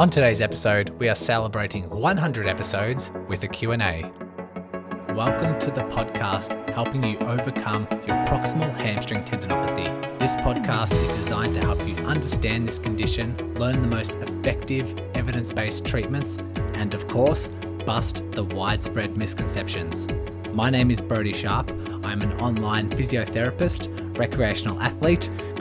On today's episode, we are celebrating 100 episodes with a Q&A. Welcome to the podcast helping you overcome your proximal hamstring tendinopathy. This podcast is designed to help you understand this condition, learn the most effective evidence-based treatments, and of course, bust the widespread misconceptions. My name is Brodie Sharp. I'm an online physiotherapist, recreational athlete,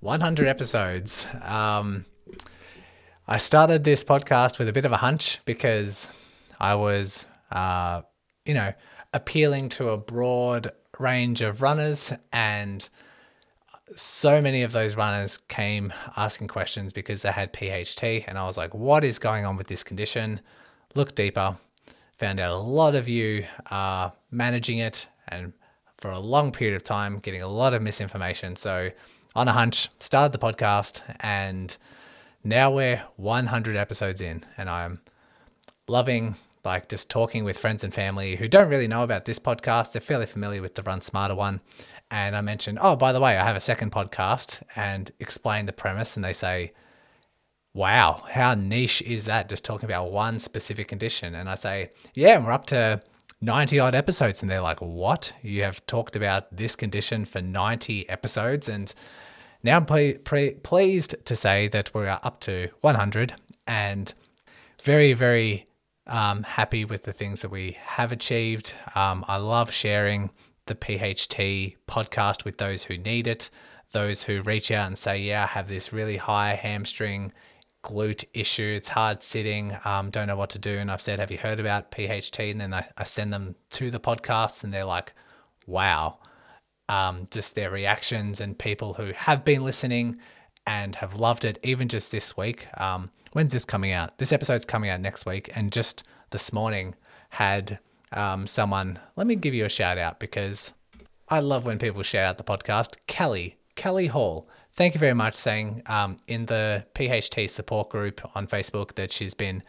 100 episodes. Um, I started this podcast with a bit of a hunch because I was, uh, you know, appealing to a broad range of runners, and so many of those runners came asking questions because they had PHT, and I was like, "What is going on with this condition?" Look deeper, found out a lot of you are managing it, and for a long period of time, getting a lot of misinformation. So, on a hunch, started the podcast, and now we're 100 episodes in, and I'm loving like just talking with friends and family who don't really know about this podcast. They're fairly familiar with the Run Smarter one. And I mentioned, oh, by the way, I have a second podcast and explain the premise. And they say, wow, how niche is that? Just talking about one specific condition. And I say, yeah, we're up to 90 odd episodes. And they're like, what? You have talked about this condition for 90 episodes. And now I'm pre- pleased to say that we are up to 100 and very, very um, happy with the things that we have achieved. Um, I love sharing the PHT podcast with those who need it, those who reach out and say, Yeah, I have this really high hamstring glute issue. It's hard sitting, um, don't know what to do. And I've said, Have you heard about PHT? And then I, I send them to the podcast and they're like, Wow. Um, just their reactions and people who have been listening and have loved it, even just this week. Um, when's this coming out? This episode's coming out next week. And just this morning had um, someone, let me give you a shout out because I love when people shout out the podcast. Kelly, Kelly Hall. Thank you very much, saying um, in the PHT support group on Facebook that she's been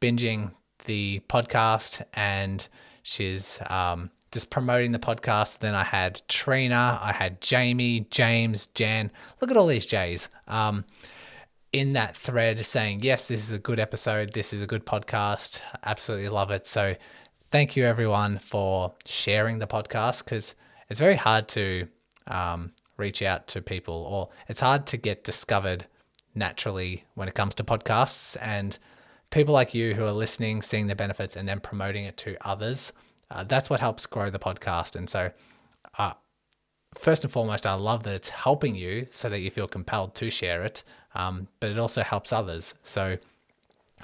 binging the podcast and she's um, just promoting the podcast. Then I had Trina, I had Jamie, James, Jan. Look at all these J's. Um, in that thread saying, yes, this is a good episode. This is a good podcast. Absolutely love it. So thank you everyone for sharing the podcast because it's very hard to um, reach out to people or it's hard to get discovered naturally when it comes to podcasts and people like you who are listening, seeing the benefits and then promoting it to others. Uh, that's what helps grow the podcast. And so, uh, first and foremost, I love that it's helping you so that you feel compelled to share it, um, but it also helps others. So,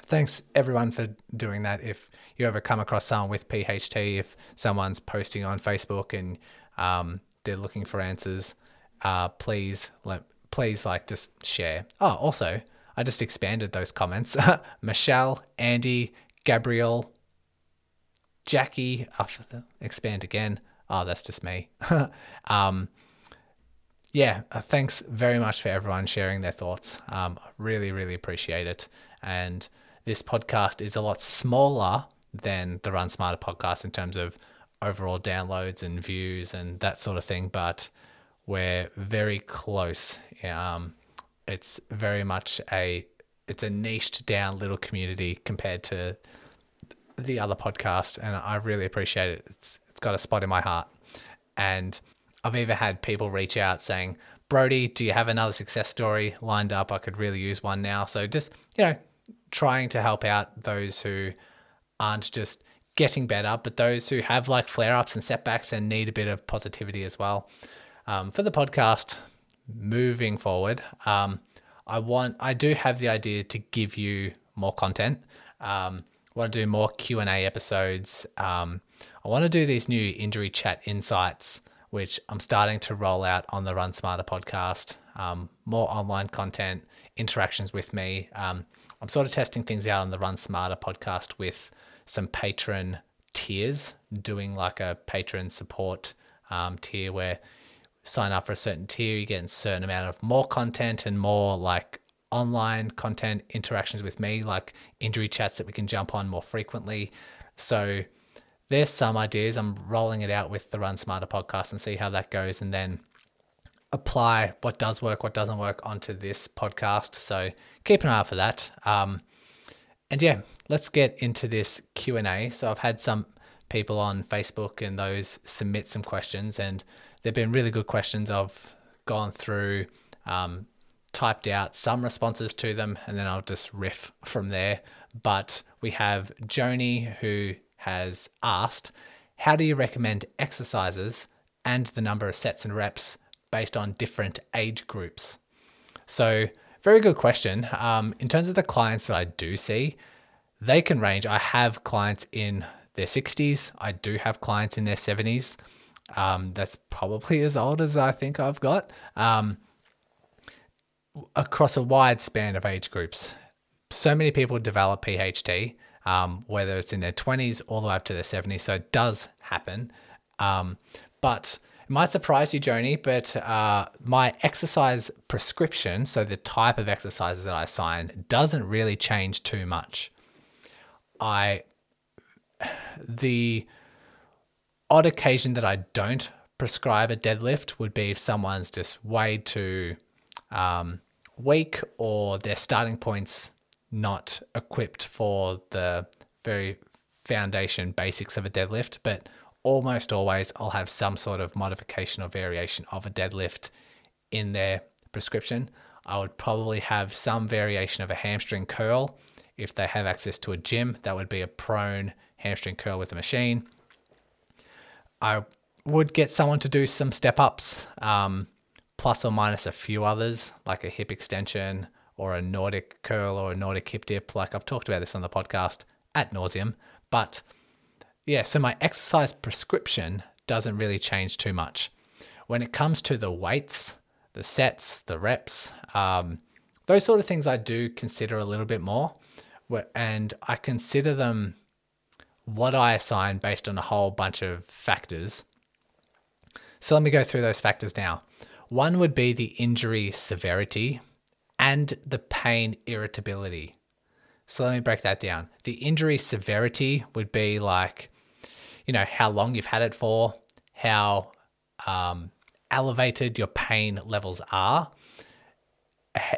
thanks everyone for doing that. If you ever come across someone with PHT, if someone's posting on Facebook and um, they're looking for answers, uh, please let please like just share. Oh, also, I just expanded those comments. Michelle, Andy, Gabriel, Jackie, oh, expand again. Oh, that's just me. um, yeah, uh, thanks very much for everyone sharing their thoughts. Um, really, really appreciate it. And this podcast is a lot smaller than the Run Smarter podcast in terms of overall downloads and views and that sort of thing, but we're very close. Um, it's very much a it's a niched down little community compared to the other podcast, and I really appreciate it. It's it's got a spot in my heart, and I've even had people reach out saying, "Brodie, do you have another success story lined up? I could really use one now." So just you know, trying to help out those who aren't just getting better, but those who have like flare ups and setbacks and need a bit of positivity as well. Um, for the podcast moving forward, um, I want I do have the idea to give you more content. Um, I want to do more Q and A episodes. Um, I want to do these new injury chat insights, which I'm starting to roll out on the Run Smarter podcast. um, more online content, interactions with me. Um, I'm sort of testing things out on the Run Smarter podcast with some patron tiers, doing like a patron support um, tier where sign up for a certain tier, you get a certain amount of more content and more like online content interactions with me, like injury chats that we can jump on more frequently. So there's some ideas. I'm rolling it out with the Run Smarter podcast and see how that goes, and then apply what does work, what doesn't work onto this podcast. So keep an eye out for that. Um, and yeah, let's get into this Q and A. So I've had some people on Facebook and those submit some questions, and they've been really good questions. I've gone through, um, typed out some responses to them, and then I'll just riff from there. But we have Joni who has asked, How do you recommend exercises and the number of sets and reps based on different age groups? So, very good question. Um, in terms of the clients that I do see, they can range. I have clients in their 60s, I do have clients in their 70s. Um, that's probably as old as I think I've got. Um, across a wide span of age groups. So many people develop PHT, um, whether it's in their 20s all the way up to their 70s. So it does happen. Um, but it might surprise you, Joni, but uh, my exercise prescription, so the type of exercises that I assign, doesn't really change too much. I, the odd occasion that I don't prescribe a deadlift would be if someone's just way too um, weak or their starting points not equipped for the very foundation basics of a deadlift, but almost always I'll have some sort of modification or variation of a deadlift in their prescription. I would probably have some variation of a hamstring curl. If they have access to a gym, that would be a prone hamstring curl with a machine. I would get someone to do some step ups, um, plus or minus a few others, like a hip extension or a Nordic curl or a Nordic hip dip. Like I've talked about this on the podcast at nauseum. But yeah, so my exercise prescription doesn't really change too much. When it comes to the weights, the sets, the reps, um, those sort of things I do consider a little bit more. And I consider them what I assign based on a whole bunch of factors. So let me go through those factors now. One would be the injury severity and the pain irritability. So let me break that down. The injury severity would be like, you know, how long you've had it for, how um, elevated your pain levels are.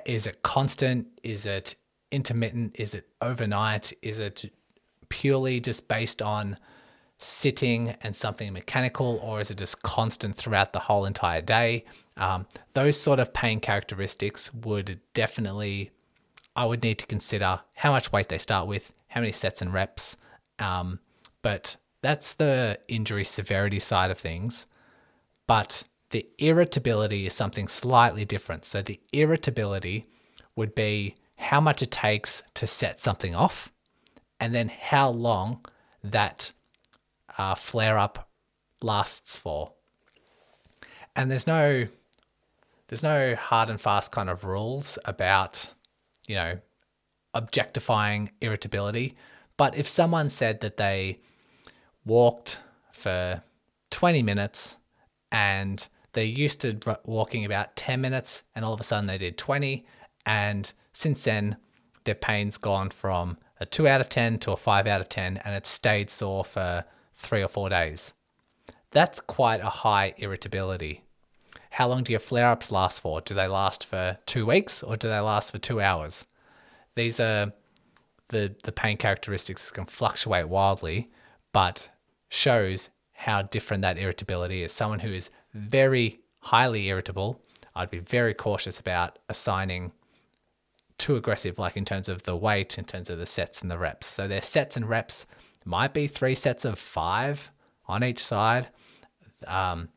Is it constant? Is it intermittent? Is it overnight? Is it purely just based on sitting and something mechanical, or is it just constant throughout the whole entire day? Um, those sort of pain characteristics would definitely, I would need to consider how much weight they start with, how many sets and reps. Um, but that's the injury severity side of things. But the irritability is something slightly different. So the irritability would be how much it takes to set something off, and then how long that uh, flare up lasts for. And there's no there's no hard and fast kind of rules about, you know, objectifying irritability. But if someone said that they walked for 20 minutes and they're used to walking about 10 minutes and all of a sudden they did 20 and since then their pain's gone from a 2 out of 10 to a 5 out of 10 and it's stayed sore for three or four days. That's quite a high irritability. How long do your flare ups last for? Do they last for two weeks or do they last for two hours? These are the, the pain characteristics can fluctuate wildly, but shows how different that irritability is. Someone who is very highly irritable, I'd be very cautious about assigning too aggressive, like in terms of the weight, in terms of the sets and the reps. So their sets and reps might be three sets of five on each side. Um,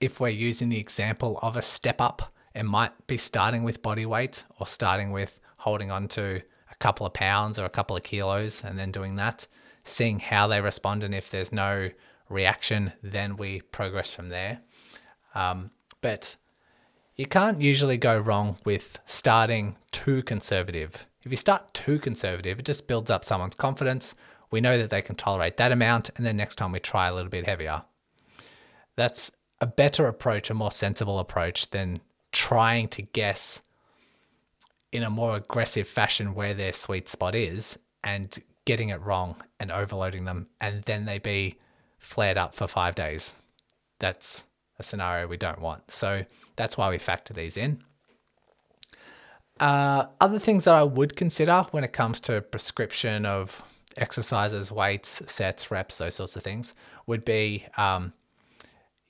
if we're using the example of a step up, it might be starting with body weight or starting with holding on to a couple of pounds or a couple of kilos and then doing that, seeing how they respond. And if there's no reaction, then we progress from there. Um, but you can't usually go wrong with starting too conservative. If you start too conservative, it just builds up someone's confidence. We know that they can tolerate that amount, and then next time we try a little bit heavier. That's a better approach, a more sensible approach than trying to guess in a more aggressive fashion where their sweet spot is and getting it wrong and overloading them, and then they be flared up for five days. That's a scenario we don't want. So that's why we factor these in. Uh, other things that I would consider when it comes to prescription of exercises, weights, sets, reps, those sorts of things would be um,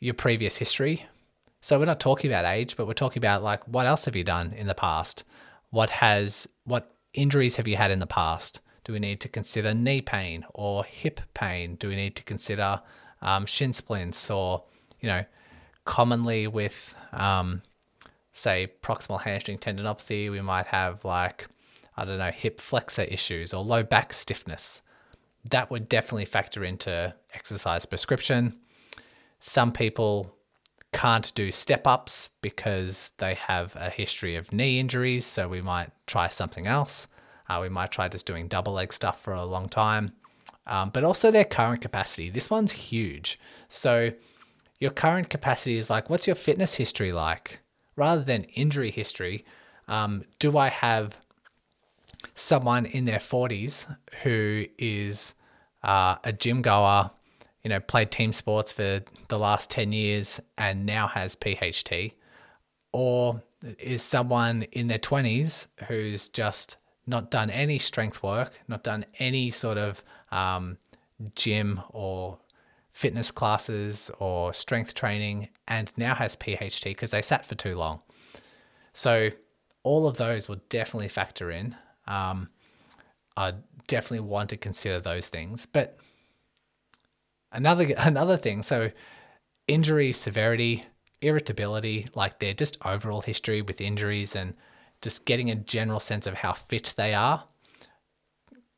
your previous history. So we're not talking about age, but we're talking about like what else have you done in the past? What has what injuries have you had in the past? Do we need to consider knee pain or hip pain? Do we need to consider um, shin splints or you know commonly with um, say proximal hamstring tendinopathy, we might have like I don't know hip flexor issues or low back stiffness. That would definitely factor into exercise prescription. Some people can't do step ups because they have a history of knee injuries, so we might try something else. Uh, we might try just doing double leg stuff for a long time. Um, but also their current capacity. This one's huge. So your current capacity is like, what's your fitness history like? Rather than injury history, um, do I have someone in their 40s who is uh, a gym goer, you know, played team sports for the last 10 years and now has PHT? Or is someone in their 20s who's just not done any strength work, not done any sort of um, gym or fitness classes or strength training and now has PHT because they sat for too long. So all of those will definitely factor in. Um, I definitely want to consider those things. But another another thing, so injury severity, irritability, like their just overall history with injuries and just getting a general sense of how fit they are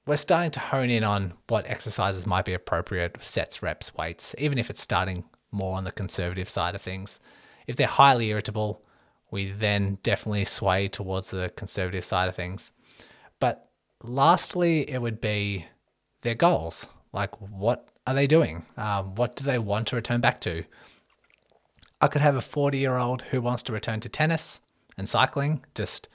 we're starting to hone in on what exercises might be appropriate sets, reps, weights, even if it's starting more on the conservative side of things. If they're highly irritable, we then definitely sway towards the conservative side of things. But lastly, it would be their goals. Like, what are they doing? Um, what do they want to return back to? I could have a 40 year old who wants to return to tennis and cycling, just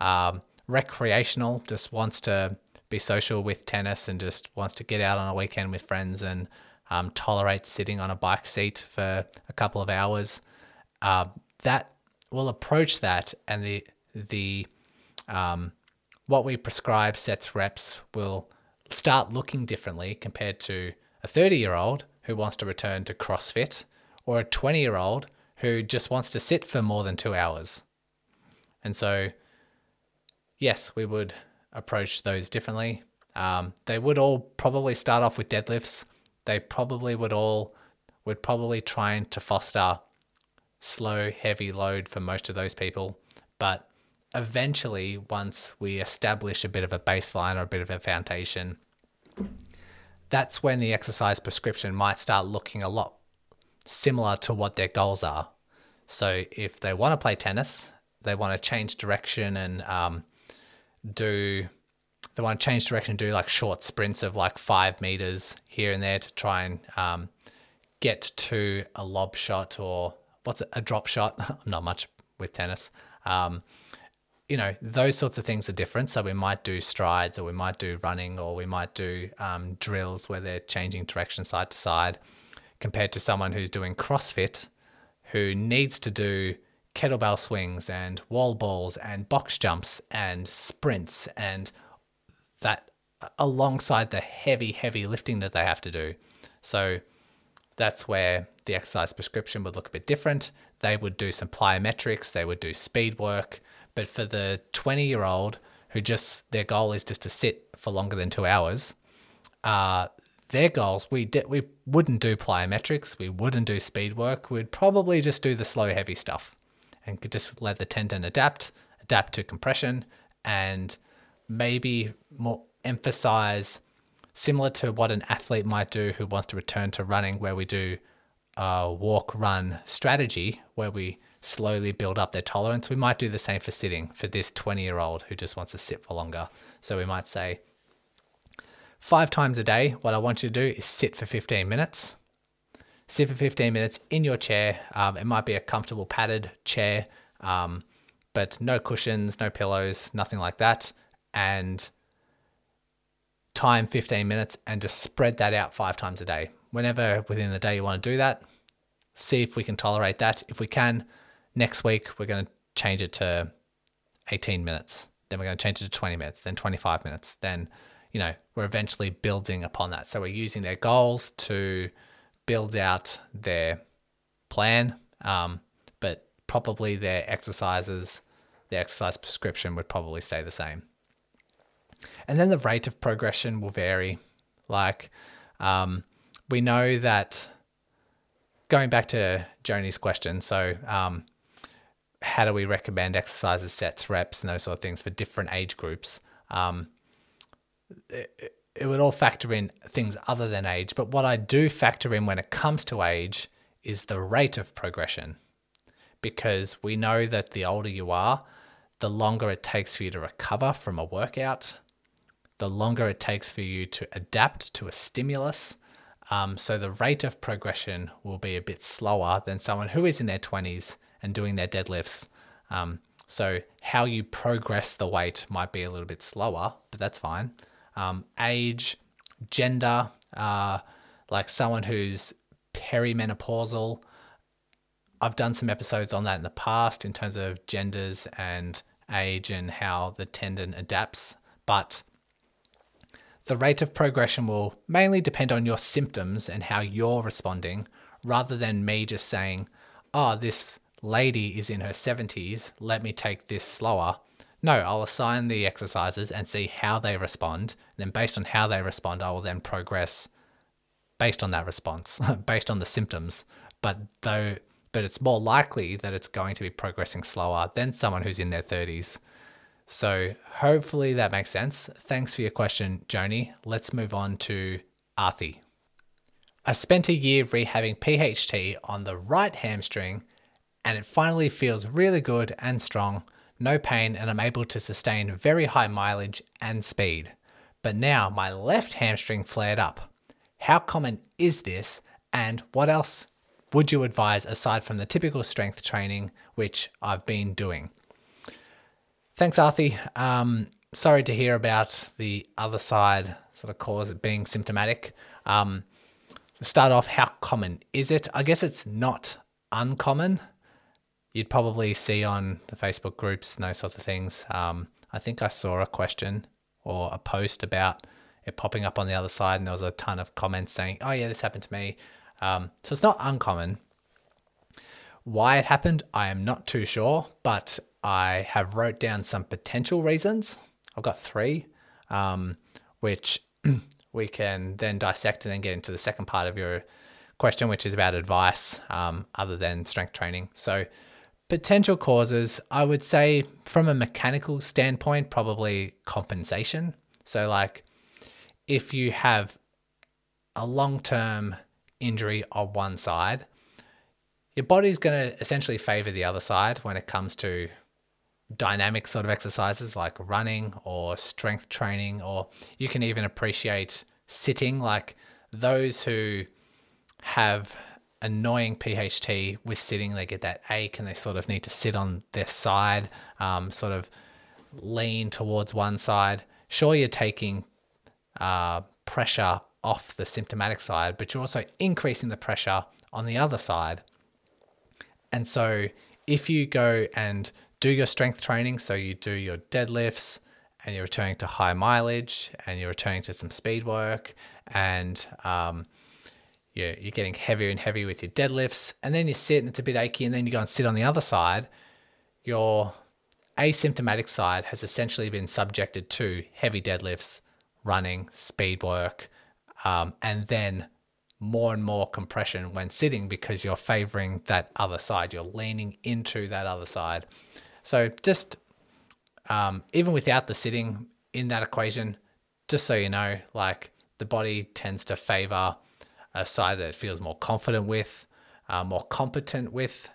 um, recreational, just wants to be social with tennis and just wants to get out on a weekend with friends and um, tolerate sitting on a bike seat for a couple of hours, uh, that will approach that and the the um, what we prescribe sets reps will start looking differently compared to a 30 year old who wants to return to CrossFit or a 20 year old who just wants to sit for more than two hours. And so, yes, we would approach those differently. Um, they would all probably start off with deadlifts. They probably would all would probably trying to foster slow, heavy load for most of those people. But eventually, once we establish a bit of a baseline or a bit of a foundation, that's when the exercise prescription might start looking a lot similar to what their goals are. So if they want to play tennis, they want to change direction and um, do they want to change direction, and do like short sprints of like five meters here and there to try and um, get to a lob shot or what's it, a drop shot. I'm not much with tennis. Um, you know, those sorts of things are different. So we might do strides or we might do running or we might do um, drills where they're changing direction side to side compared to someone who's doing CrossFit who needs to do kettlebell swings and wall balls and box jumps and sprints and that alongside the heavy, heavy lifting that they have to do. So that's where the exercise prescription would look a bit different. They would do some plyometrics, they would do speed work. But for the 20 year old who just their goal is just to sit for longer than two hours, uh, their goals, we we wouldn't do plyometrics, we wouldn't do speed work, we'd probably just do the slow, heavy stuff and could just let the tendon adapt, adapt to compression, and maybe more emphasize similar to what an athlete might do who wants to return to running, where we do a walk run strategy, where we slowly build up their tolerance. We might do the same for sitting for this 20 year old who just wants to sit for longer. So we might say, five times a day, what I want you to do is sit for 15 minutes. Sit for 15 minutes in your chair. Um, it might be a comfortable padded chair, um, but no cushions, no pillows, nothing like that. And time 15 minutes and just spread that out five times a day. Whenever within the day you want to do that, see if we can tolerate that. If we can, next week we're going to change it to 18 minutes. Then we're going to change it to 20 minutes, then 25 minutes, then you know, we're eventually building upon that. So we're using their goals to build out their plan, um, but probably their exercises, the exercise prescription would probably stay the same. And then the rate of progression will vary. Like, um, we know that going back to Joni's question, so um, how do we recommend exercises, sets, reps, and those sort of things for different age groups? Um, it, it would all factor in things other than age. But what I do factor in when it comes to age is the rate of progression. Because we know that the older you are, the longer it takes for you to recover from a workout, the longer it takes for you to adapt to a stimulus. Um, so the rate of progression will be a bit slower than someone who is in their 20s and doing their deadlifts. Um, so how you progress the weight might be a little bit slower, but that's fine um, age, gender, uh, like someone who's perimenopausal. I've done some episodes on that in the past in terms of genders and age and how the tendon adapts, but the rate of progression will mainly depend on your symptoms and how you're responding rather than me just saying, oh, this lady is in her 70s, let me take this slower. No, I'll assign the exercises and see how they respond. And then, based on how they respond, I will then progress based on that response, based on the symptoms. But though, but it's more likely that it's going to be progressing slower than someone who's in their 30s. So hopefully that makes sense. Thanks for your question, Joni. Let's move on to Arthi. I spent a year rehabbing PHT on the right hamstring, and it finally feels really good and strong no pain, and I'm able to sustain very high mileage and speed. But now my left hamstring flared up. How common is this, and what else would you advise aside from the typical strength training which I've been doing? Thanks, Arthi. Um, sorry to hear about the other side sort of cause it being symptomatic. Um, to start off, how common is it? I guess it's not uncommon you'd probably see on the Facebook groups and those sorts of things. Um, I think I saw a question or a post about it popping up on the other side, and there was a ton of comments saying, "Oh yeah, this happened to me." Um, so it's not uncommon. Why it happened, I am not too sure, but I have wrote down some potential reasons. I've got three, um, which we can then dissect and then get into the second part of your question, which is about advice um, other than strength training. So Potential causes, I would say, from a mechanical standpoint, probably compensation. So, like, if you have a long term injury on one side, your body's going to essentially favor the other side when it comes to dynamic sort of exercises like running or strength training, or you can even appreciate sitting, like those who have annoying PHT with sitting. They get that ache and they sort of need to sit on their side, um, sort of lean towards one side. Sure, you're taking uh, pressure off the symptomatic side, but you're also increasing the pressure on the other side. And so, if you go and do your strength training, so you do your deadlifts and you're returning to high mileage and you're returning to some speed work and um, you're, you're getting heavier and heavier with your deadlifts, and then you sit and it's a bit achy, and then you go and sit on the other side, your asymptomatic side has essentially been subjected to heavy deadlifts, running, speed work, um, and then more and more compression when sitting because you're favoring that other side. You're leaning into that other side. So just um, even without the sitting in that equation, just so you know, like the body tends to favor a side that feels more confident with, uh, more competent with,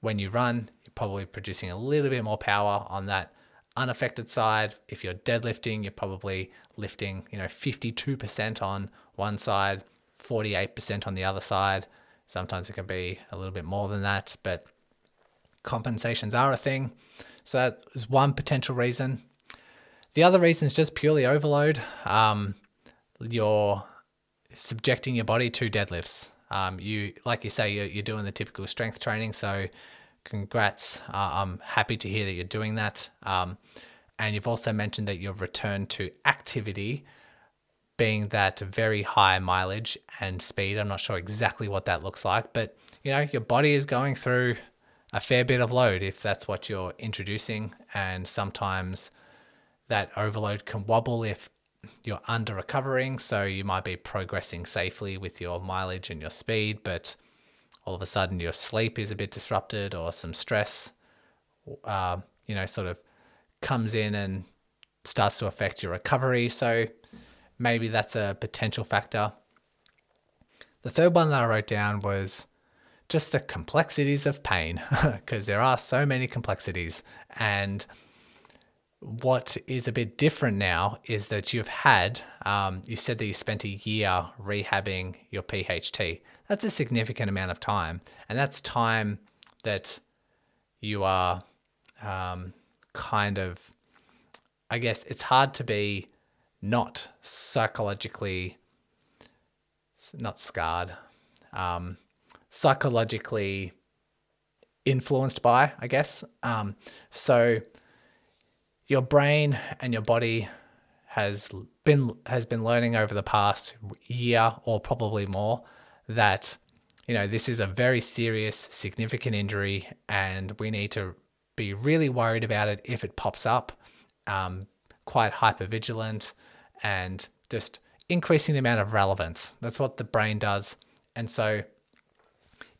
when you run, you're probably producing a little bit more power on that unaffected side. If you're deadlifting, you're probably lifting, you know, 52% on one side, 48% on the other side. Sometimes it can be a little bit more than that, but compensations are a thing. So that is one potential reason. The other reason is just purely overload. Um, you're subjecting your body to deadlifts. Um, you, like you say, you're, you're, doing the typical strength training. So, congrats. Uh, I'm happy to hear that you're doing that. Um, and you've also mentioned that you've returned to activity being that very high mileage and speed. I'm not sure exactly what that looks like, but you know, your body is going through a fair bit of load if that's what you're introducing. And sometimes that overload can wobble if you're under recovering. So you might be progressing safely with your mileage and your speed, but all of a sudden your sleep is a bit disrupted or some stress, uh, you know, sort of comes in and starts to affect your recovery. So maybe that's a potential factor. The third one that I wrote down was just the complexities of pain, because there are so many complexities. And what is a bit different now is that you've had, um, you said that you spent a year rehabbing your PHT. That's a significant amount of time. And that's time that you are um, kind of, I guess it's hard to be not psychologically, not scarred, um, psychologically influenced by, I guess. Um, so your brain and your body has been has been learning over the past year or probably more that you know this is a very serious significant injury and we need to be really worried about it if it pops up um, quite hyper vigilant and just increasing the amount of relevance. That's what the brain does. And so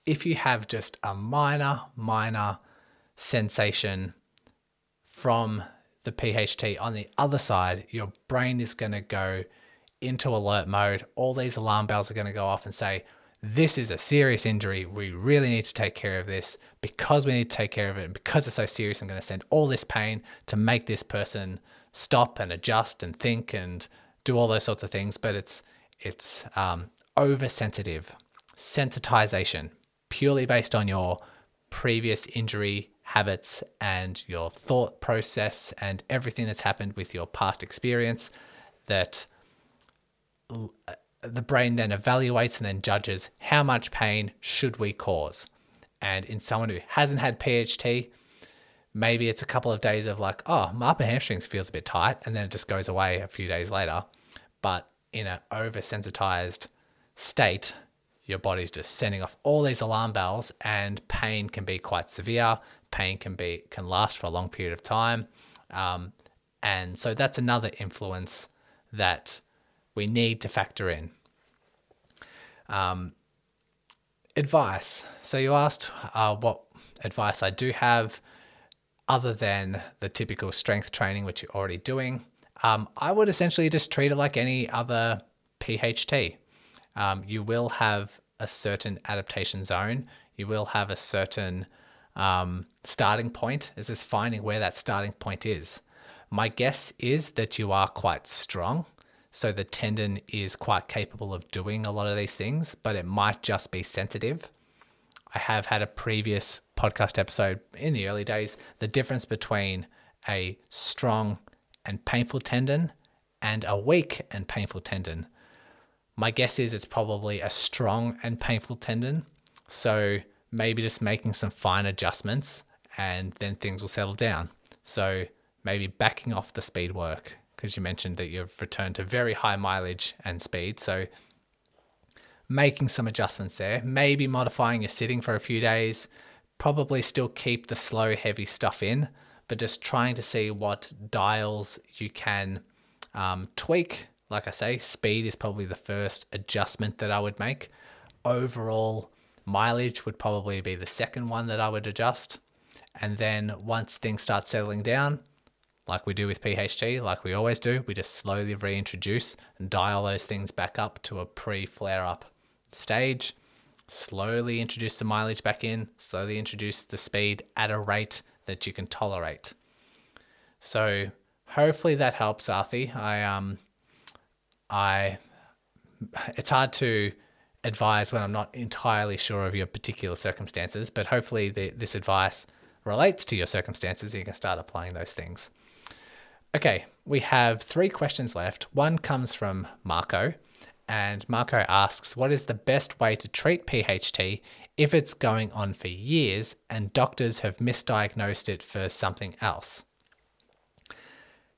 if you have just a minor minor sensation from the PHT, on the other side, your brain is going to go into alert mode. All these alarm bells are going to go off and say, this is a serious injury. We really need to take care of this. Because we need to take care of it, and because it's so serious, I'm going to send all this pain to make this person stop and adjust and think and do all those sorts of things. But it's it's um, oversensitive, sensitization, purely based on your previous injury habits and your thought process and everything that's happened with your past experience that uh, the brain then evaluates and then judges how much pain should we cause. And in someone who hasn't had PHT, maybe it's a couple of days of like, oh, my upper hamstrings feels a bit tight, and then it just goes away a few days later. But in an oversensitized state, your body's just sending off all these alarm bells, and pain can be quite severe pain can be can last for a long period of time, um, and so that's another influence that we need to factor in. Um, advice. So you asked uh, what advice I do have, other than the typical strength training which you're already doing. Um, I would essentially just treat it like any other PHT. Um, you will have a certain adaptation zone. You will have a certain um, starting point is just finding where that starting point is. My guess is that you are quite strong. So the tendon is quite capable of doing a lot of these things, but it might just be sensitive. I have had a previous podcast episode in the early days the difference between a strong and painful tendon and a weak and painful tendon. My guess is it's probably a strong and painful tendon. So maybe just making some fine adjustments and then things will settle down. So maybe backing off the speed work because you mentioned that you've returned to very high mileage and speed. So making some adjustments there, maybe modifying your sitting for a few days, probably still keep the slow, heavy stuff in, but just trying to see what dials you can um, tweak. Like I say, speed is probably the first adjustment that I would make. Overall, Mileage would probably be the second one that I would adjust. And then once things start settling down, like we do with PHT, like we always do, we just slowly reintroduce and dial those things back up to a pre flare up stage. slowly introduce the mileage back in, slowly introduce the speed at a rate that you can tolerate. So hopefully that helps, Arthi. I um I it's hard to advise when I'm not entirely sure of your particular circumstances, but hopefully the, this advice relates to your circumstances and you can start applying those things. Okay, we have three questions left. One comes from Marco, and Marco asks, What is the best way to treat PHT if it's going on for years and doctors have misdiagnosed it for something else?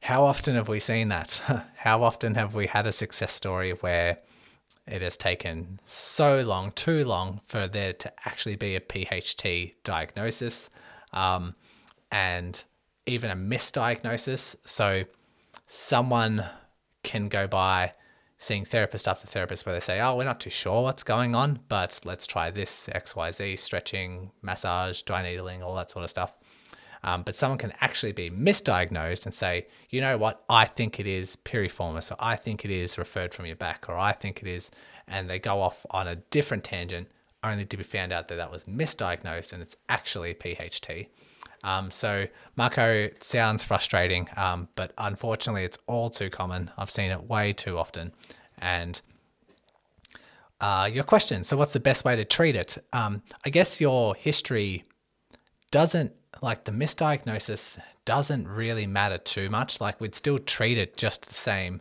How often have we seen that? How often have we had a success story where it has taken so long, too long, for there to actually be a PHT diagnosis um, and even a misdiagnosis? So, someone can go by seeing therapist after therapist where they say, oh, we're not too sure what's going on, but let's try this XYZ, stretching, massage, dry needling, all that sort of stuff. Um, but someone can actually be misdiagnosed and say, you know what, I think it is piriformis, or I think it is referred from your back, or I think it is, and they go off on a different tangent only to be found out that that was misdiagnosed and it's actually PHT. Um, so Marco sounds frustrating, um, but unfortunately, it's all too common. I've seen it way too often. And uh, your question so, what's the best way to treat it? Um, I guess your history doesn't, like the misdiagnosis, doesn't really matter too much. Like, we'd still treat it just the same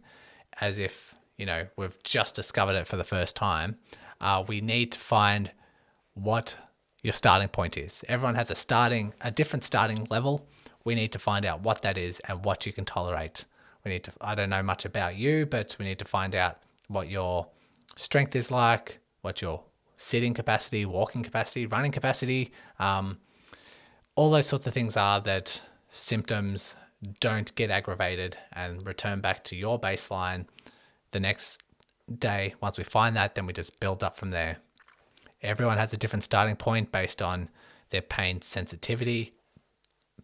as if, you know, we've just discovered it for the first time. Uh, we need to find what your starting point is. Everyone has a starting a different starting level. We need to find out what that is and what you can tolerate. We need to I don't know much about you, but we need to find out what your strength is like, what your sitting capacity, walking capacity, running capacity, um, all those sorts of things are that symptoms don't get aggravated and return back to your baseline the next day. Once we find that, then we just build up from there. Everyone has a different starting point based on their pain sensitivity,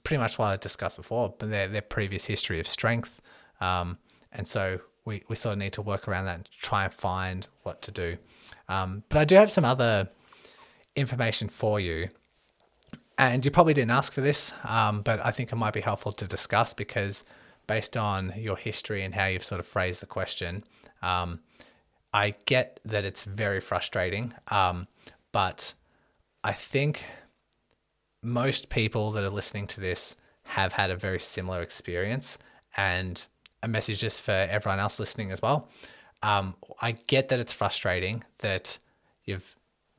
pretty much what I discussed before, but their, their previous history of strength. Um, and so we, we sort of need to work around that and try and find what to do. Um, but I do have some other information for you. And you probably didn't ask for this, um, but I think it might be helpful to discuss because based on your history and how you've sort of phrased the question, um, I get that it's very frustrating. Um, but I think most people that are listening to this have had a very similar experience. And a message just for everyone else listening as well. Um, I get that it's frustrating that you've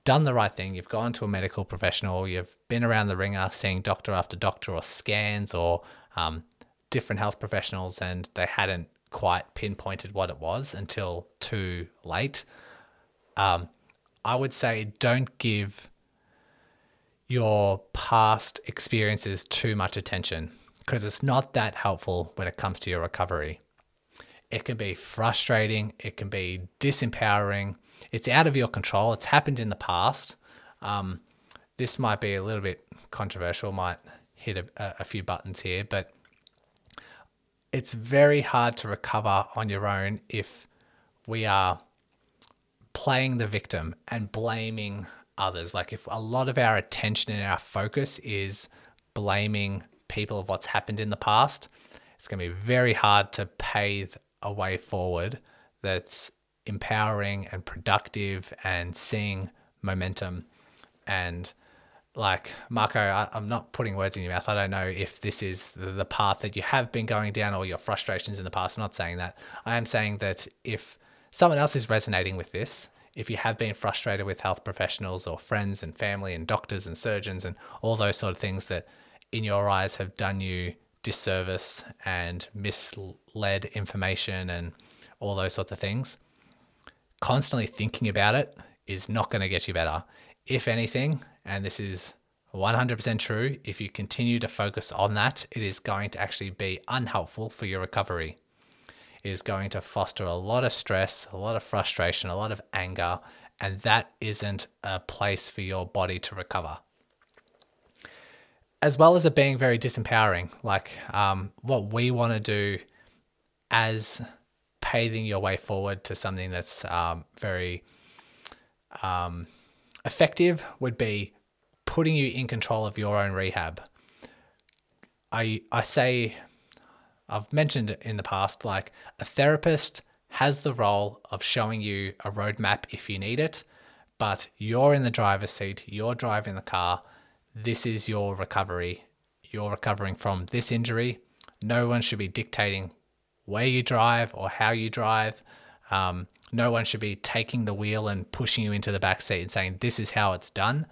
done the right thing, you've gone to a medical professional, you've been around the ringer seeing doctor after doctor or scans or um, different health professionals, and they hadn't quite pinpointed what it was until too late. Um, I would say don't give your past experiences too much attention because it's not that helpful when it comes to your recovery. It can be frustrating, it can be disempowering, it's out of your control, it's happened in the past. Um, this might be a little bit controversial, might hit a, a few buttons here, but it's very hard to recover on your own if we are playing the victim and blaming others. Like if a lot of our attention and our focus is blaming people of what's happened in the past, it's going to be very hard to pave a way forward that's empowering and productive and seeing momentum. And like Marco, I, am not putting words in your mouth. I don't know if this is the path that you have been going down or your frustrations in the past. I'm not saying that. I am saying that if someone else is resonating with this, if you have been frustrated with health professionals or friends and family and doctors and surgeons and all those sort of things that in your eyes have done you disservice and misled information and all those sorts of things, constantly thinking about it is not going to get you better. If anything, and this is 100% true, if you continue to focus on that, it is going to actually be unhelpful for your recovery is going to foster a lot of stress, a lot of frustration, a lot of anger, and that isn't a place for your body to recover. As well as it being very disempowering, like um, what we want to do as paving your way forward to something that's um, very um, effective would be putting you in control of your own rehab. I I say I've mentioned it in the past like a therapist has the role of showing you a roadmap if you need it, but you're in the driver's seat, you're driving the car. This is your recovery. You're recovering from this injury. No one should be dictating where you drive or how you drive. Um, no one should be taking the wheel and pushing you into the back seat and saying, This is how it's done.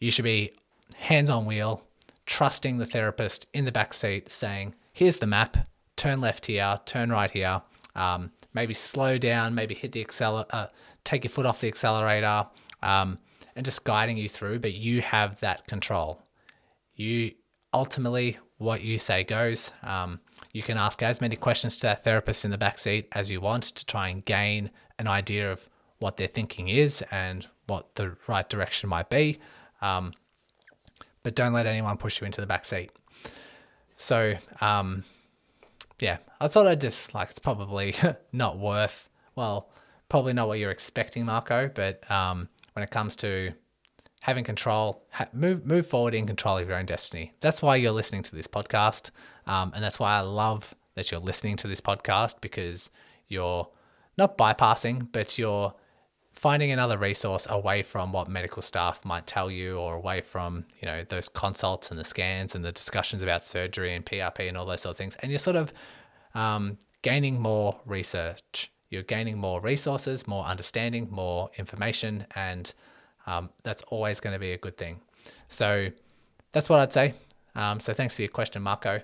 You should be hands on wheel, trusting the therapist in the back seat, saying, Here's the map, turn left here, turn right here. Um, maybe slow down, maybe hit the accelerator, uh, take your foot off the accelerator, um, and just guiding you through. But you have that control. You ultimately, what you say goes. Um, you can ask as many questions to that therapist in the back seat as you want to try and gain an idea of what their thinking is and what the right direction might be. Um, but don't let anyone push you into the back seat. So, um, yeah, I thought I'd just like it's probably not worth, well, probably not what you're expecting, Marco, but um, when it comes to having control, ha- move move forward in control of your own destiny. That's why you're listening to this podcast, um, and that's why I love that you're listening to this podcast because you're not bypassing, but you're finding another resource away from what medical staff might tell you, or away from you know those consults and the scans and the discussions about surgery and PRP and all those sort of things, and you're sort of um, gaining more research. You're gaining more resources, more understanding, more information, and um, that's always going to be a good thing. So that's what I'd say. Um, so thanks for your question, Marco.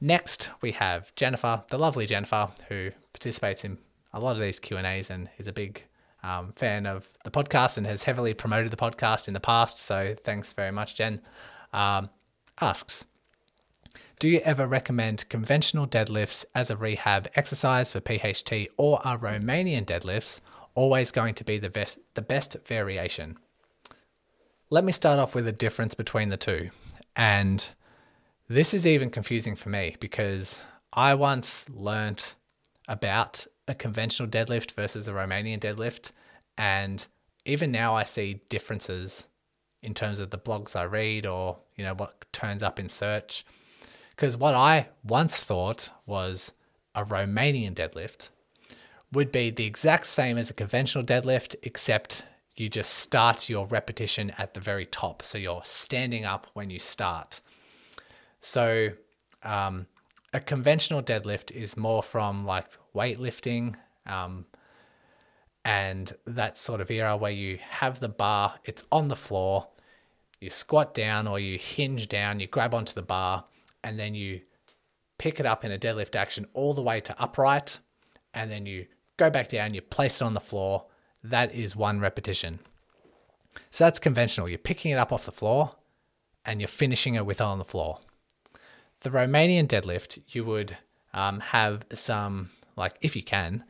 Next, we have Jennifer, the lovely Jennifer, who participates in a lot of these Q and A's and is a big um, fan of the podcast and has heavily promoted the podcast in the past. So thanks very much, Jen. Um, asks, do you ever recommend conventional deadlifts as a rehab exercise for PHT, or are Romanian deadlifts always going to be the best the best variation. Let me start off with a difference between the two. And this is even confusing for me because I once learnt about a conventional deadlift versus a Romanian deadlift and even now I see differences in terms of the blogs I read or you know what turns up in search because what I once thought was a Romanian deadlift would be the exact same as a conventional deadlift, except you just start your repetition at the very top. So you're standing up when you start. So um, a conventional deadlift is more from like weightlifting um, and that sort of era where you have the bar, it's on the floor, you squat down or you hinge down, you grab onto the bar, and then you pick it up in a deadlift action all the way to upright, and then you go back down, you place it on the floor. That is one repetition. So that's conventional. You're picking it up off the floor and you're finishing it with on the floor. The Romanian deadlift, you would um, have some, like if you can,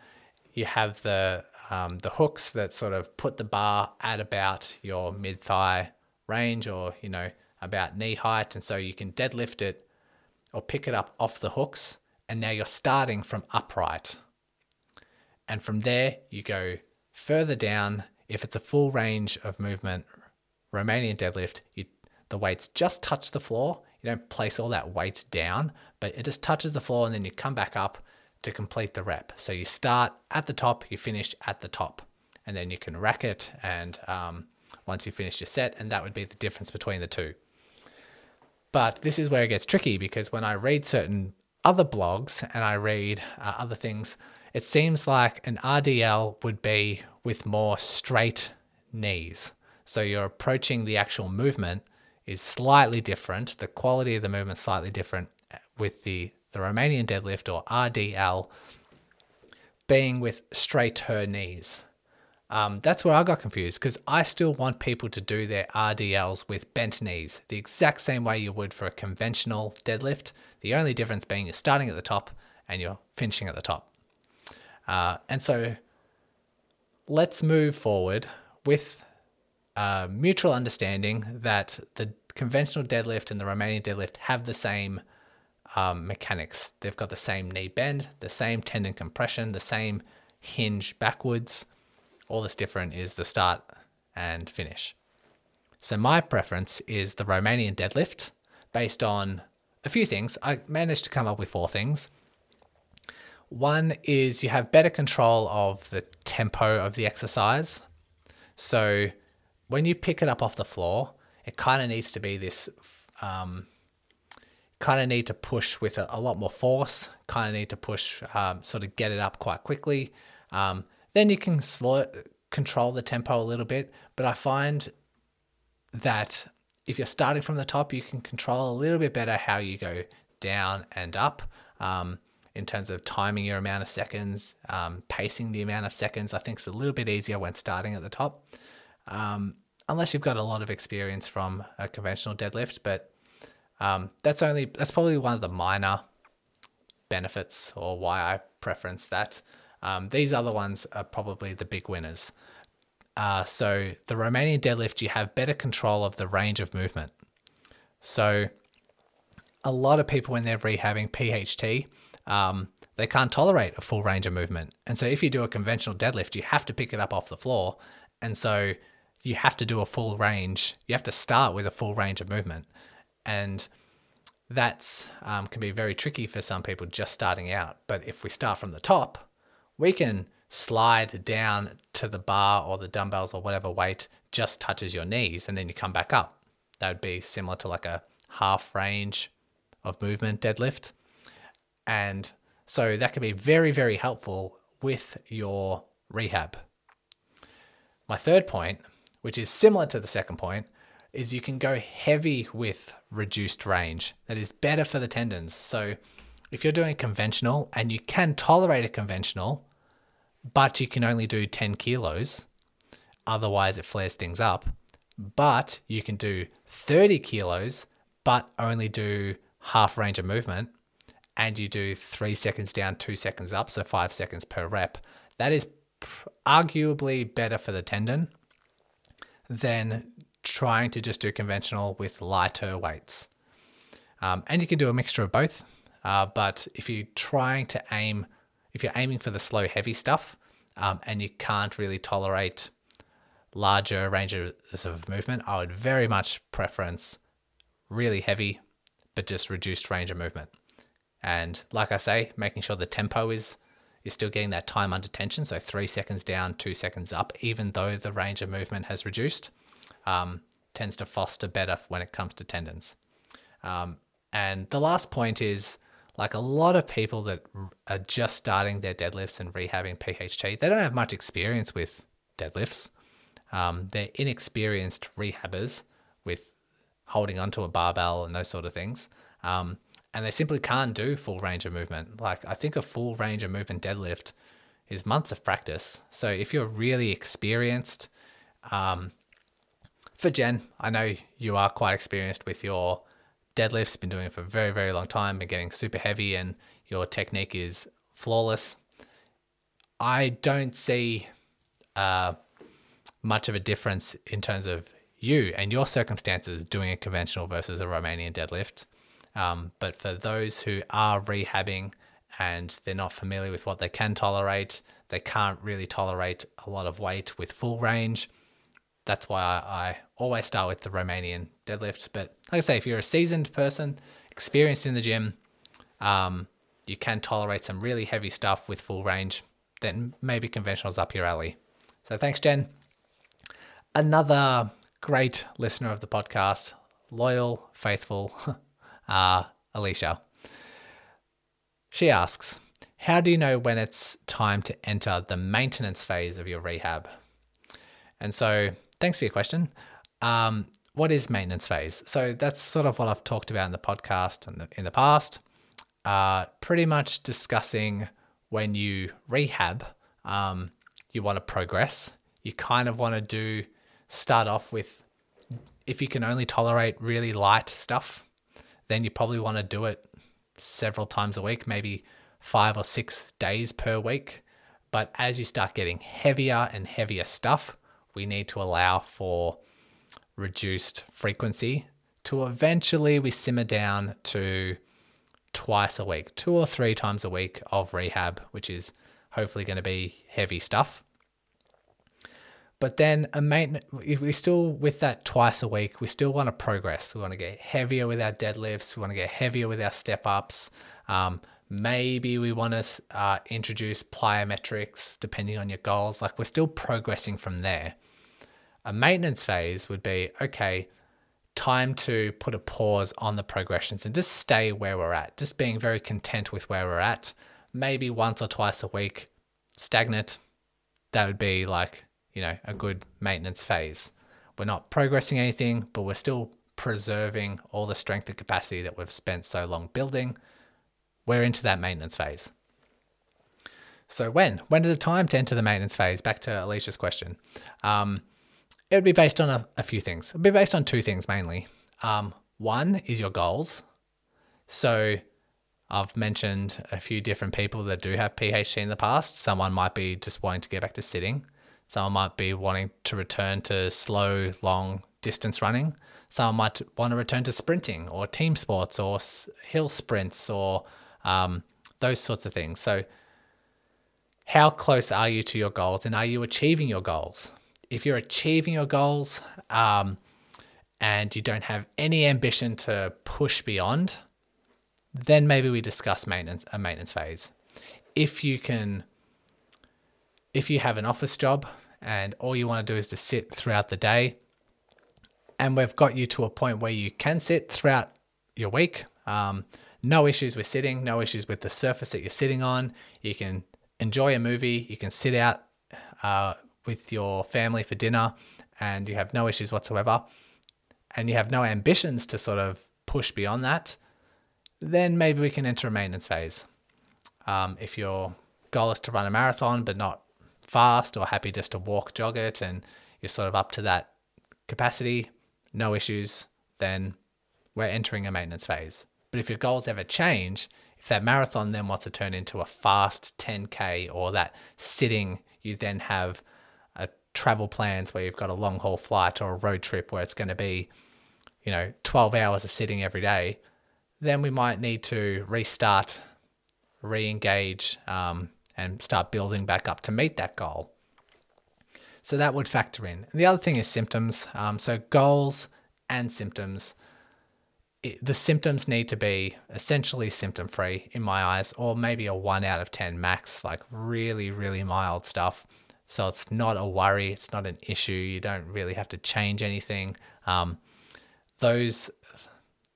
you have the um, the hooks that sort of put the bar at about your mid thigh range or you know about knee height, and so you can deadlift it or pick it up off the hooks, and now you're starting from upright. And from there, you go further down. If it's a full range of movement, Romanian deadlift, you, the weights just touch the floor. You don't place all that weight down, but it just touches the floor and then you come back up to complete the rep. So you start at the top, you finish at the top, and then you can rack it. And um, once you finish your set, and that would be the difference between the two. But this is where it gets tricky because when I read certain other blogs and I read uh, other things, it seems like an RDL would be with more straight knees. So you're approaching the actual movement is slightly different. The quality of the movement is slightly different with the, the Romanian deadlift or RDL being with straighter knees. Um, that's where I got confused because I still want people to do their RDLs with bent knees, the exact same way you would for a conventional deadlift. The only difference being you're starting at the top and you're finishing at the top. Uh, and so let's move forward with a mutual understanding that the conventional deadlift and the Romanian deadlift have the same um, mechanics. They've got the same knee bend, the same tendon compression, the same hinge backwards. All that's different is the start and finish. So my preference is the Romanian deadlift based on a few things. I managed to come up with four things. One is you have better control of the tempo of the exercise. So when you pick it up off the floor, it kind of needs to be this um, kind of need to push with a, a, lot more force, kind of need to push, um, sort of get it up quite quickly. Um, then you can slow, control the tempo a little bit. But I find that if you're starting from the top, you can control a little bit better how you go down and up um, in terms of timing your amount of seconds, um, pacing the amount of seconds. I think it's a little bit easier when starting at the top, um, unless you've got a lot of experience from a conventional deadlift. But um, that's only that's probably one of the minor benefits or why I preference that. Um, these other ones are probably the big winners. Uh, so the Romanian deadlift, you have better control of the range of movement. So a lot of people when they're rehabbing PHT, um, they can't tolerate a full range of movement. And so if you do a conventional deadlift, you have to pick it up off the floor. And so you have to do a full range. You have to start with a full range of movement. And that's um, can be very tricky for some people just starting out. But if we start from the top, we can slide down to the bar or the dumbbells or whatever weight just touches your knees and then you come back up. That would be similar to like a half range of movement deadlift. And so that can be very, very helpful with your rehab. My third point, which is similar to the second point, is you can go heavy with reduced range. That is better for the tendons. So if you're doing conventional and you can tolerate a conventional, but you can only do 10 kilos. Otherwise, it flares things up. But you can do 30 kilos, but only do half range of movement. And you do three seconds down, two seconds up, so five seconds per rep. That is arguably better for the tendon than trying to just do conventional with lighter weights. Um, and you can do a mixture of both. Uh, but if you're trying to aim if you're aiming for the slow, heavy stuff um, and you can't really tolerate larger ranges of movement, I would very much preference really heavy, but just reduced range of movement. And like I say, making sure the tempo is is still getting that time under tension, so three seconds down, two seconds up, even though the range of movement has reduced, um, tends to foster better when it comes to tendons. Um, and the last point is like a lot of people that are just starting their deadlifts and rehabbing PHT, they don't have much experience with deadlifts. Um, they're inexperienced rehabbers with holding onto a barbell and those sort of things. Um, and they simply can't do full range of movement. Like I think a full range of movement deadlift is months of practice. So if you're really experienced, um, for Jen, I know you are quite experienced with your deadlifts, been doing it for a very, very long time, been getting super heavy, and your technique is flawless. I don't see uh, much of a difference in terms of you and your circumstances doing a conventional versus a Romanian deadlift. Um, but for those who are rehabbing and they're not familiar with what they can tolerate, they can't really tolerate a lot of weight with full range that's why I, I always start with the Romanian deadlift. But like I say, if you're a seasoned person, experienced in the gym, um, you can tolerate some really heavy stuff with full range, then maybe conventional's up your alley. So thanks, Jen. Another great listener of the podcast, loyal, faithful, uh, Alicia. She asks, How do you know when it's time to enter the maintenance phase of your rehab? And so thanks for your question. Um, what is maintenance phase? So that's sort of what I've talked about in the podcast the, in the past. Uh, pretty much discussing when you rehab, um, you want to progress. You kind of want to do start off with if you can only tolerate really light stuff, then you probably want to do it several times a week, maybe five or six days per week. But as you start getting heavier and heavier stuff, we need to allow for reduced frequency to eventually we simmer down to twice a week, two or three times a week of rehab, which is hopefully going to be heavy stuff. But then a maintenance, we still with that twice a week, we still want to progress. We want to get heavier with our deadlifts. We want to get heavier with our step ups. Um, maybe we want to uh, introduce plyometrics depending on your goals. Like we're still progressing from there. A maintenance phase would be okay, time to put a pause on the progressions and just stay where we're at, just being very content with where we're at. Maybe once or twice a week, stagnant. That would be like you know, a good maintenance phase. We're not progressing anything, but we're still preserving all the strength and capacity that we've spent so long building. We're into that maintenance phase. So when? When is the time to enter the maintenance phase? Back to Alicia's question. Um, it would be based on a, a, few things. It would be based on two things mainly. Um, one is your goals. So I've mentioned a few different people that do have PHT in the past. Someone might be just wanting to get back to sitting. Someone might be wanting to return to slow, long distance running. Someone might want to return to sprinting or team sports or hill sprints or um, those sorts of things. So, how close are you to your goals and are you achieving your goals? If you're achieving your goals um, and you don't have any ambition to push beyond, then maybe we discuss maintenance a maintenance phase. If you can if you have an office job and all you want to do is to sit throughout the day, and we've got you to a point where you can sit throughout your week, um, no issues with sitting, no issues with the surface that you're sitting on. You can enjoy a movie, you can sit out uh, with your family for dinner, and you have no issues whatsoever, and you have no ambitions to sort of push beyond that, then maybe we can enter a maintenance phase. Um, if your goal is to run a marathon but not fast or happy just to walk, jog it, and you're sort of up to that capacity, no issues, then we're entering a maintenance phase. But if your goals ever change, if that marathon then wants to turn into a fast 10K or that sitting, you then have a travel plans where you've got a long haul flight or a road trip where it's going to be, you know, 12 hours of sitting every day, then we might need to restart, re engage, um, and start building back up to meet that goal. So that would factor in. And the other thing is symptoms. Um, so goals and symptoms. It, the symptoms need to be essentially symptom free in my eyes, or maybe a one out of 10 max, like really, really mild stuff. So it's not a worry, it's not an issue. You don't really have to change anything. Um, those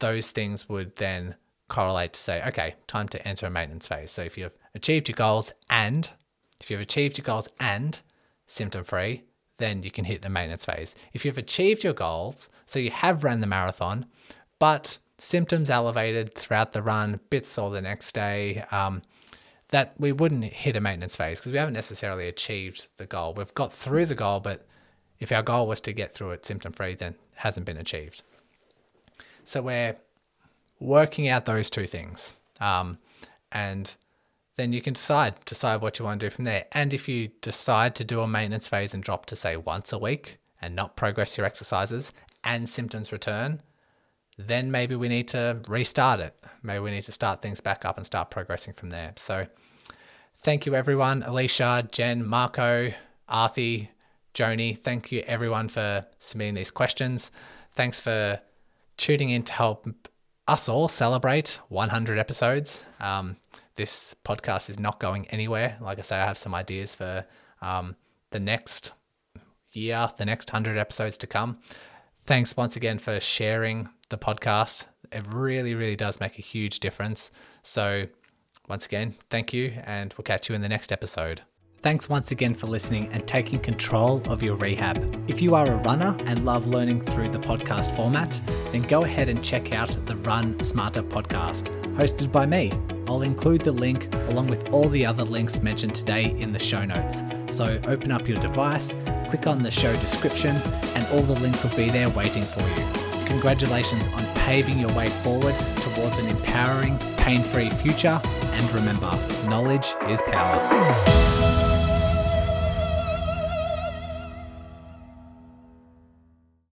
those things would then correlate to say, okay, time to enter a maintenance phase. So if you've achieved your goals and if you've achieved your goals and symptom free, then you can hit the maintenance phase. If you've achieved your goals, so you have run the marathon, but symptoms elevated throughout the run, bit sore the next day, um, that we wouldn't hit a maintenance phase because we haven't necessarily achieved the goal. We've got through the goal, but if our goal was to get through it symptom free, then hasn't been achieved. So we're working out those two things. Um, and then you can decide decide what you want to do from there. And if you decide to do a maintenance phase and drop to say once a week and not progress your exercises and symptoms return, then maybe we need to restart it. Maybe we need to start things back up and start progressing from there. So thank you everyone, Alicia, Jen, Marco, Arthi, Joni. Thank you everyone for submitting these questions. Thanks for tuning in to help us all celebrate 100 episodes. Um, this podcast is not going anywhere. Like I say, I have some ideas for um, the next year, the next 100 episodes to come. Thanks once again for sharing the podcast. It really, really does make a huge difference. So, once again, thank you, and we'll catch you in the next episode. Thanks once again for listening and taking control of your rehab. If you are a runner and love learning through the podcast format, then go ahead and check out the Run Smarter podcast, hosted by me. I'll include the link along with all the other links mentioned today in the show notes. So open up your device, click on the show description, and all the links will be there waiting for you. Congratulations on paving your way forward towards an empowering, pain free future. And remember, knowledge is power.